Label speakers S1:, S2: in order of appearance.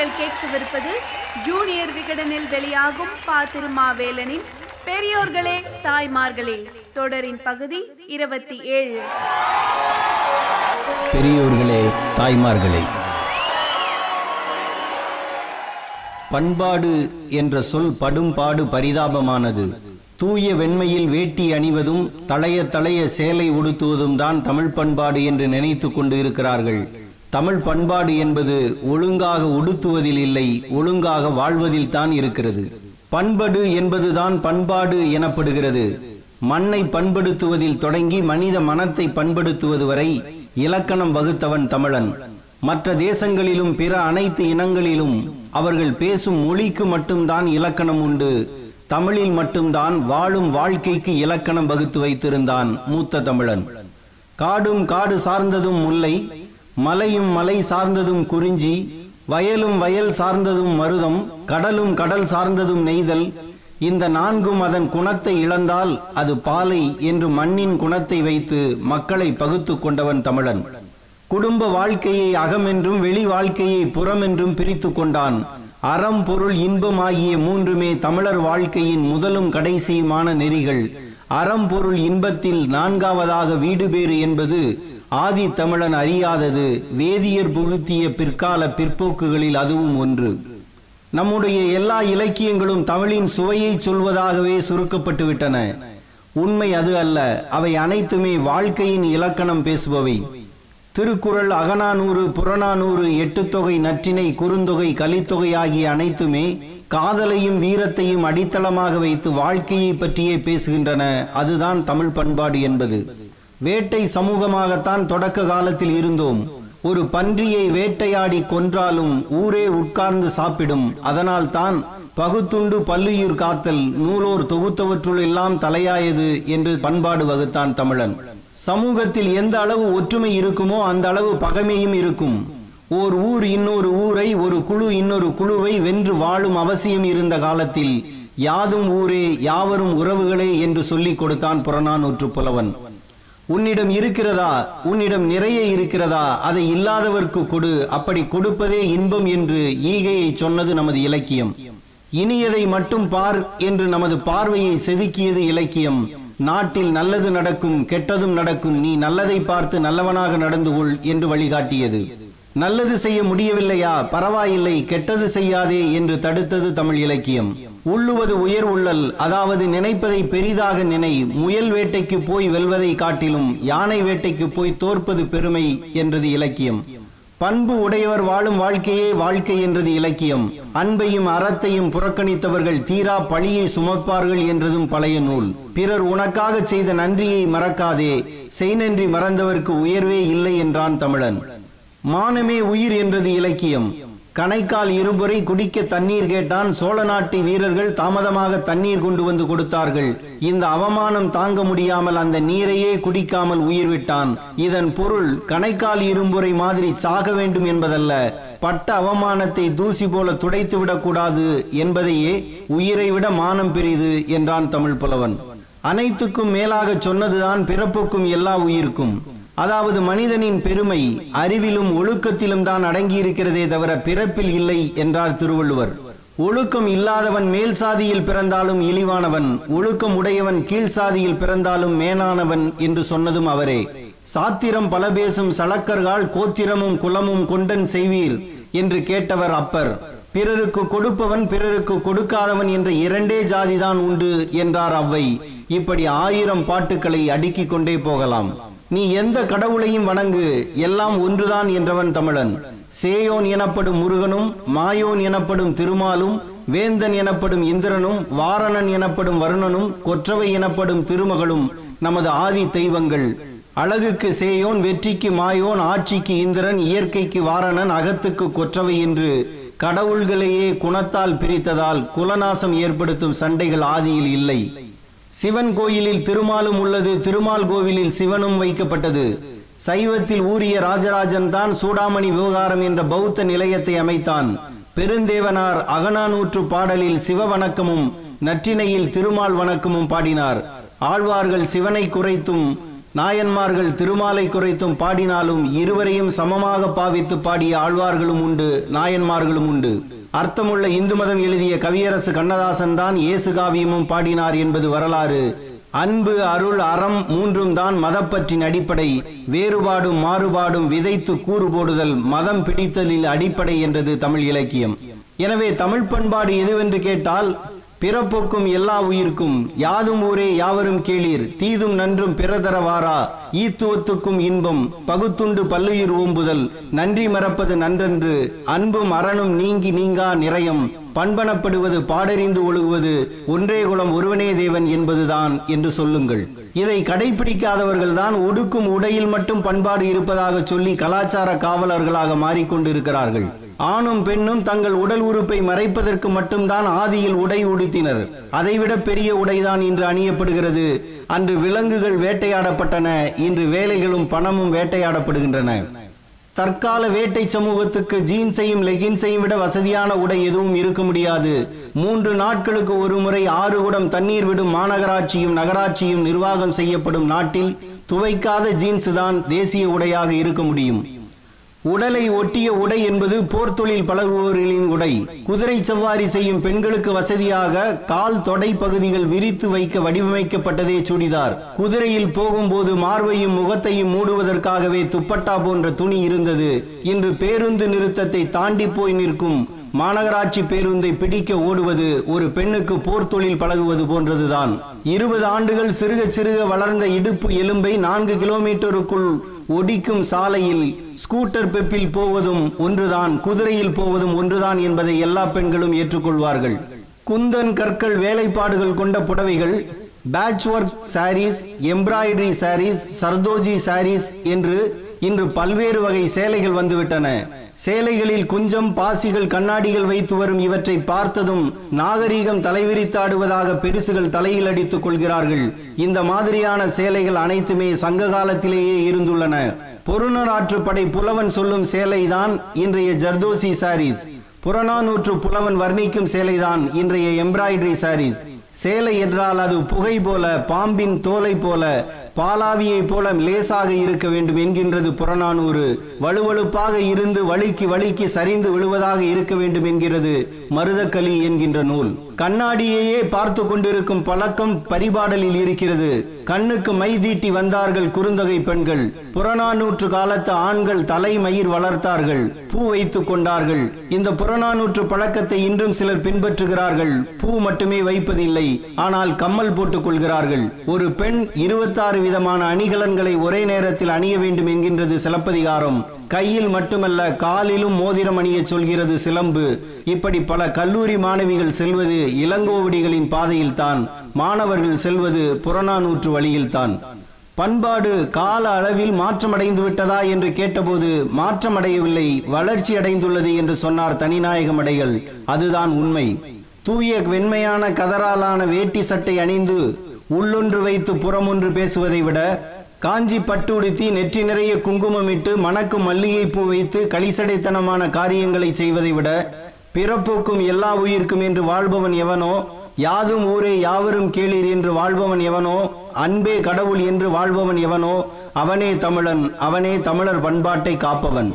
S1: நீங்கள் கேட்கவிருப்பது ஜூனியர் விகடனில் வெளியாகும் பா திருமாவேலனின் பெரியோர்களே தாய்மார்களே தொடரின் பகுதி இருபத்தி ஏழு.
S2: பெரியோர்களே தாய்மார்களே பண்பாடு என்ற சொல் படும்பாடு பரிதாபமானது. தூய வெண்மையில் வேட்டி அணிவதும் தளைய தளைய சேலை உடுத்துவதும் தான் தமிழ் பண்பாடு என்று நினைத்து கொண்டு இருக்கிறார்கள். தமிழ் பண்பாடு என்பது ஒழுங்காக உடுத்துவதில் இல்லை ஒழுங்காக வாழ்வதில் தான் இருக்கிறது. பண்படு என்பதுதான் பண்பாடு எனப்படுகிறது. மண்ணை பண்படுத்துவதில் தொடங்கி மனித மனத்தை பண்படுத்துவது வரை இலக்கணம் வகுத்தவன் தமிழன். மற்ற தேசங்களிலும் பிற அனைத்து இனங்களிலும் அவர்கள் பேசும் மொழிக்கு மட்டும்தான் இலக்கணம் உண்டு. தமிழில் மட்டும்தான் வாழும் வாழ்க்கைக்கு இலக்கணம் வகுத்து வைத்திருந்தான் மூத்த தமிழன். காடும் காடு சார்ந்ததும் முல்லை மலையும் மலை சார்ந்ததும் குறிஞ்சி வயலும் வயல் சார்ந்ததும் மருதம் கடலும் கடல் சார்ந்ததும் நெய்தல். இந்த நான்கும் அதன் குணத்தை இழந்தால் அது பாலை என்று மண்ணின் குணத்தை வைத்து மக்களை பகுத்து கொண்டவன் தமிழன். குடும்ப வாழ்க்கையை அகமென்றும் வெளி வாழ்க்கையை புறமென்றும் பிரித்து கொண்டான். அறம் பொருள் இன்பம் ஆகிய மூன்றுமே தமிழர் வாழ்க்கையின் முதலும் கடைசியுமான நெறிகள். அறம் பொருள் இன்பத்தில் நான்காவதாக வீடு பேறு என்பது ஆதி தமிழன் அறியாதது வேதியர் புகுத்திய பிற்கால பிற்போக்குகளில் அதுவும் ஒன்று. நம்முடைய எல்லா இலக்கியங்களும் தமிழின் சுவையை சொல்வதாகவே சுருக்கப்பட்டுவிட்டன. உண்மை அது அல்ல அவை அனைத்துமே வாழ்க்கையின் இலக்கணம் பேசுபவை. திருக்குறள் அகநானூறு புறநானூறு எட்டுத்தொகை நற்றினை குறுந்தொகை கலித்தொகை ஆகிய அனைத்துமே காதலையும் வீரத்தையும் அடித்தளமாக வைத்து வாழ்க்கையை பற்றியே பேசுகின்றன. அதுதான் தமிழ் பண்பாடு என்பது. வேட்டை சமூகமாகத்தான் தொடக்க காலத்தில் இருந்தோம். ஒரு பன்றியை வேட்டையாடி கொன்றாலும் ஊரே உட்கார்ந்து சாப்பிடும். அதனால் தான் பகுத்துண்டு பல்லுயிர் காத்தல் நூலோர் தொகுத்தவற்றுள் எல்லாம் தலையாயது என்று பண்பாடு வகுத்தான் தமிழன். சமூகத்தில் எந்த அளவு ஒற்றுமை இருக்குமோ அந்த அளவு பகைமையும் இருக்கும். ஓர் ஊர் இன்னொரு ஊரை ஒரு குழு இன்னொரு குழுவை வென்று வாழும் அவசியம் இருந்த காலத்தில் யாதும் ஊரே யாவரும் உறவுகளே என்று சொல்லிக் கொடுத்தான் புறநானூற்று புலவன். உன்னிடம் இருக்கிறதா? உன்னிடம் நிறைய இருக்கிறதா? அதை இல்லாதவர்க்கு கொடு. அப்படி கொடுப்பதே இன்பம் என்று ஈகையை சொன்னது நமது இலக்கியம். இனியதை மட்டும் பார் என்று நமது பார்வையை செதுக்கியது இலக்கியம். நாட்டில் நல்லது நடக்கும் கெட்டதும் நடக்கும். நீ நல்லதை பார்த்து நல்லவனாக நடந்து கொள் என்று வழிகாட்டியது. நல்லது செய்ய முடியவில்லையா? பரவாயில்லை. கெட்டது செய்யாதே என்று தடுத்தது தமிழ் இலக்கியம். உள்ளுவது உயர் உள்ளல் அதாவது நினைப்பதை பெரிதாக நினை முயல் வேட்டைக்கு போய் வெல்வதை காட்டிலும் யானை வேட்டைக்கு போய் தோற்பது பெருமை என்றது இலக்கியம். பண்பு உடையவர் வாழும் வாழ்க்கையே வாழ்க்கை என்றது இலக்கியம். அன்பையும் அறத்தையும் புறக்கணித்தவர்கள் தீரா பழியை சுமப்பார்கள் என்றதும் பழைய நூல். பிறர் உனக்காக செய்த நன்றியை மறக்காதே செய் நன்றி மறந்தவருக்கு உயர்வே இல்லை என்றான் தமிழன். மானமே உயிர் என்றது இலக்கியம். கணைக்கால் இருமுறை குடிக்க தண்ணீர் கேட்டான். சோழ நாட்டு வீரர்கள் தாமதமாக தண்ணீர் கொண்டு வந்து கொடுத்தார்கள். இந்த அவமானம் தாங்க முடியாமல் அந்த நீரையே குடிக்காமல் உயிர் விட்டான். இதன் பொருள் கணைக்கால் இரும்புரை மாதிரி சாக வேண்டும் என்பதல்ல. பட்ட அவமானத்தை தூசி போல துடைத்து விடக்கூடாது என்பதையே உயிரை விட மானம் பெரிது என்றான் தமிழ் புலவன். அனைத்துக்கும் மேலாக சொன்னதுதான் பிறப்புக்கும் எல்லா உயிருக்கும். அதாவது மனிதனின் பெருமை அறிவிலும் ஒழுக்கத்திலும் தான் அடங்கியிருக்கிறதே தவிர பிறப்பில் இல்லை என்றார் திருவள்ளுவர். ஒழுக்கம் இல்லாதவன் மேல் சாதியில் பிறந்தாலும் இழிவானவன் ஒழுக்கம் உடையவன் கீழ் சாதியில் பிறந்தாலும் மேலானவன் என்று சொன்னதும் அவரே. சாத்திரம் பல பேசும் சளக்கர்கள் கோத்திரமும் குலமும் கொண்டன் செய்வீர் என்று கேட்டவர் அப்பர். பிறருக்கு கொடுப்பவன் பிறருக்கு கொடுக்காதவன் என்ற இரண்டே ஜாதிதான் உண்டு என்றார் அவ்வை. இப்படி ஆயிரம் பாட்டுக்களை அடுக்கிக் கொண்டே போகலாம். நீ எந்த கடவுளையும் வணங்கு எல்லாம் ஒன்றுதான் என்றவன் தமிழன். சேயோன் எனப்படும் முருகனும் மாயோன் எனப்படும் திருமாலும் வேந்தன் எனப்படும் இந்திரனும் வாரணன் எனப்படும் வருணனும் கொற்றவை எனப்படும் திருமகளும் நமது ஆதி தெய்வங்கள். அழகுக்கு சேயோன் வெற்றிக்கு மாயோன் ஆட்சிக்கு இந்திரன் இயற்கைக்கு வாரணன் அகத்துக்கு கொற்றவை என்று கடவுள்களையே குணத்தால் பிரித்ததால் குலநாசம் ஏற்படுத்தும் சண்டைகள் ஆதியில் இல்லை. சிவன் கோயிலில் திருமாலும் உள்ளது திருமால் கோவிலில் சிவனும் வைக்கப்பட்டது. சைவத்தில் ஊறிய ராஜராஜன் தான் சூடாமணி விவகாரம் என்ற பௌத்த நிலையத்தை அமைத்தான். பெருந்தேவனார் அகனானூற்று பாடலில் சிவ வணக்கமும் நற்றினையில் திருமால் வணக்கமும் பாடினார். ஆழ்வார்கள் சிவனை குறைத்தும் நாயன்மார்கள் திருமாலை குறைத்தும் பாடினாலும் இருவரையும் சமமாக பாவித்து பாடிய ஆழ்வார்களும் உண்டு நாயன்மார்களும் உண்டு. அர்த்தமுள்ள இந்து மதம் எழுதிய கவியரசு கண்ணதாசன் தான் இயேசு காவியமும் பாடினார் என்பது வரலாறு. அன்பு அருள் அறம் மூன்றும் தான் மதப்பற்றின் அடிப்படை. வேறுபாடும் மாறுபாடும் விதைத்து கூறு போடுதல் மதம் பிடித்தலில் அடிப்படை என்றது தமிழ் இலக்கியம். எனவே தமிழ் பண்பாடு எதுவென்று கேட்டால் பிறப்புக்கும் எல்லா உயிர்க்கும் யாதும் ஊரே யாவரும் கேளீர் தீதும் நன்றும் பிறதரவாரா? ஈத்துவத்துக்கும் இன்பம் பகுத்துண்டு பல்லுயிர் ஓம்புதல் நன்றி மறப்பது நன்றன்று அன்பும் அறனும் நீங்கி நீங்கா நிறையம் பண்பனப்படுவது பாடறிந்து ஒழுகுவது ஒன்றே குலம் ஒருவனே தேவன் என்பதுதான் என்று சொல்லுங்கள். இதை கடைபிடிக்காதவர்கள் தான் ஒடுக்கும் உடையில் மட்டும் பண்பாடு இருப்பதாக சொல்லி கலாச்சார காவலர்களாக மாறிக்கொண்டிருக்கிறார்கள். ஆணும் பெண்ணும் தங்கள் உடல் உறுப்பை மறைப்பதற்கு மட்டும்தான் ஆதியில் உடை உடுத்தினர். அதைவிட பெரிய உடைதான் இன்று அணியப்படுகிறது. அன்று விலங்குகள் வேட்டையாடப்பட்டன. இன்று வேலைகளும் பணமும் வேட்டையாடப்படுகின்றன. தற்கால வேட்டை சமூகத்துக்கு ஜீன்ஸையும் லெகின்ஸையும் விட வசதியான உடை எதுவும் இருக்க முடியாது. மூன்று நாட்களுக்கு ஒரு முறை ஆறு குடம் தண்ணீர் விடும் மாநகராட்சியும் நகராட்சியும் நிர்வாகம் செய்யப்படும் நாட்டில் துவைக்காத ஜீன்ஸ் தான் தேசிய உடையாக இருக்க முடியும். உடலை ஒட்டிய உடை என்பது போர்த்தொழில் பழகுபவர்களின் உடை. குதிரை சவாரி செய்யும் பெண்களுக்கு வசதியாக கால் தொடை பகுதிகள் விரித்து வைக்க வடிவமைக்கப்பட்டதே சுடிதார். குதிரையில் போகும்போது மார்பையும் முகத்தையும் மூடுவதற்காகவே துப்பட்டா போன்ற துணி இருந்தது. இன்று பேருந்து நிறுத்தத்தை தாண்டி போய் நிற்கும் மாநகராட்சி பேருந்தை பிடிக்க ஓடுவது ஒரு பெண்ணுக்கு போர்த்தொழில் பழகுவது போன்றதுதான். இருபது ஆண்டுகள் சிறுக சிறுக வளர்ந்த இடுப்பு எலும்பை நான்கு கிலோமீட்டருக்குள் ஒடிக்கும் சாலையில் ஸ்கூட்டர் பெப்பில் போவதும் ஒன்றுதான் குதிரையில் போவதும் ஒன்றுதான் என்பதை எல்லா பெண்களும் ஏற்றுக்கொள்வார்கள். குந்தன் கற்கள் வேலைப்பாடுகள் கொண்ட புடவைகள் patch work saris embroidery saris zardozi saris என்று இன்று பல்வேறு வகை சேலைகள் வந்துவிட்டன. சேலைகளில் குஞ்சம் பாசிகள் கண்ணாடிகள் வைத்து வரும் இவற்றை பார்த்ததும் நாகரீகம் தலைவிரித்தாடுவதாக பெருசுகள் தலையில் அடித்துக் கொள்கிறார்கள். இந்த மாதிரியான சேலைகள் அனைத்துமே சங்க காலத்திலேயே இருந்துள்ளன. பொருணராற்று படை புலவன் சொல்லும் சேலைதான் இன்றைய ஜர்தோசி சாரீஸ் புறநானூற்று புலவன் வர்ணிக்கும் சேலைதான் இன்றைய எம்ப்ராய்டரி சாரீஸ் சேலை என்றால் அது புகை போல பாம்பின் தோலை போல பாலாவியை போல லேசாக இருக்க வேண்டும் என்கின்றது புறநானூறு. வலுவழுப்பாக இருந்து வழுக்கி வழுக்கி சரிந்து விழுவதாக இருக்க வேண்டும் என்கிறது மருதக்கலி என்கின்ற நூல். கண்ணாடியையே பார்த்து கொண்டிருக்கும் பழக்கம் பரிபாடலில் இருக்கிறது. கண்ணுக்கு மை தீட்டி வந்தார்கள் குறுந்தொகை பெண்கள். புறநானூற்று காலத்து ஆண்கள் தலை மயிர் வளர்த்தார்கள். பூ வைத்துக் கொண்டார்கள். இந்த புறநானூற்று பழக்கத்தை இன்றும் சிலர் பின்பற்றுகிறார்கள். பூ மட்டுமே வைப்பதில்லை ஆனால் கம்மல் போட்டுக் கொள்கிறார்கள். ஒரு பெண் இருபத்தாறு விதமான அணிகலன்களை ஒரே நேரத்தில் அணிய வேண்டும் என்கின்றது சிலப்பதிகாரம். கையில் மட்டுமல்ல காலிலும் மோதிரம் அணிய சொல்கிறது சிலம்பு. இப்படி பல கல்லூரி மாணவிகள் செல்வது இளங்கோவடிகளின் பாதையில்தான் மாணவர்கள் செல்வது புறநானூற்று வழியில்தான். பண்பாடு கால அளவில் மாற்றமடைந்து விட்டதா என்று கேட்டபோது மாற்றமடையவில்லை வளர்ச்சி அடைந்துள்ளது என்று சொன்னார் தனிநாயகம் அடைகள் அதுதான் உண்மை. தூய வெண்மையான கதராலான வேட்டி சட்டை அணிந்து உள்ளொன்று வைத்து புறமொன்று பேசுவதை விட காஞ்சி பட்டு உடுத்தி நெற்றி நிறைய குங்குமமிட்டு மணக்கு மல்லிகை பூ வைத்து களிசடைத்தனமான காரியங்களை செய்வதை விட பிறப்புக்கும் எல்லா உயிர்க்கும் என்று வாழ்பவன் எவனோ? யாதும் ஊரே யாவரும் கேளீர் என்று வாழ்பவன் எவனோ? அன்பே கடவுள் என்று வாழ்பவன் எவனோ? அவனே தமிழன் அவனே தமிழர் பண்பாட்டை காப்பவன்.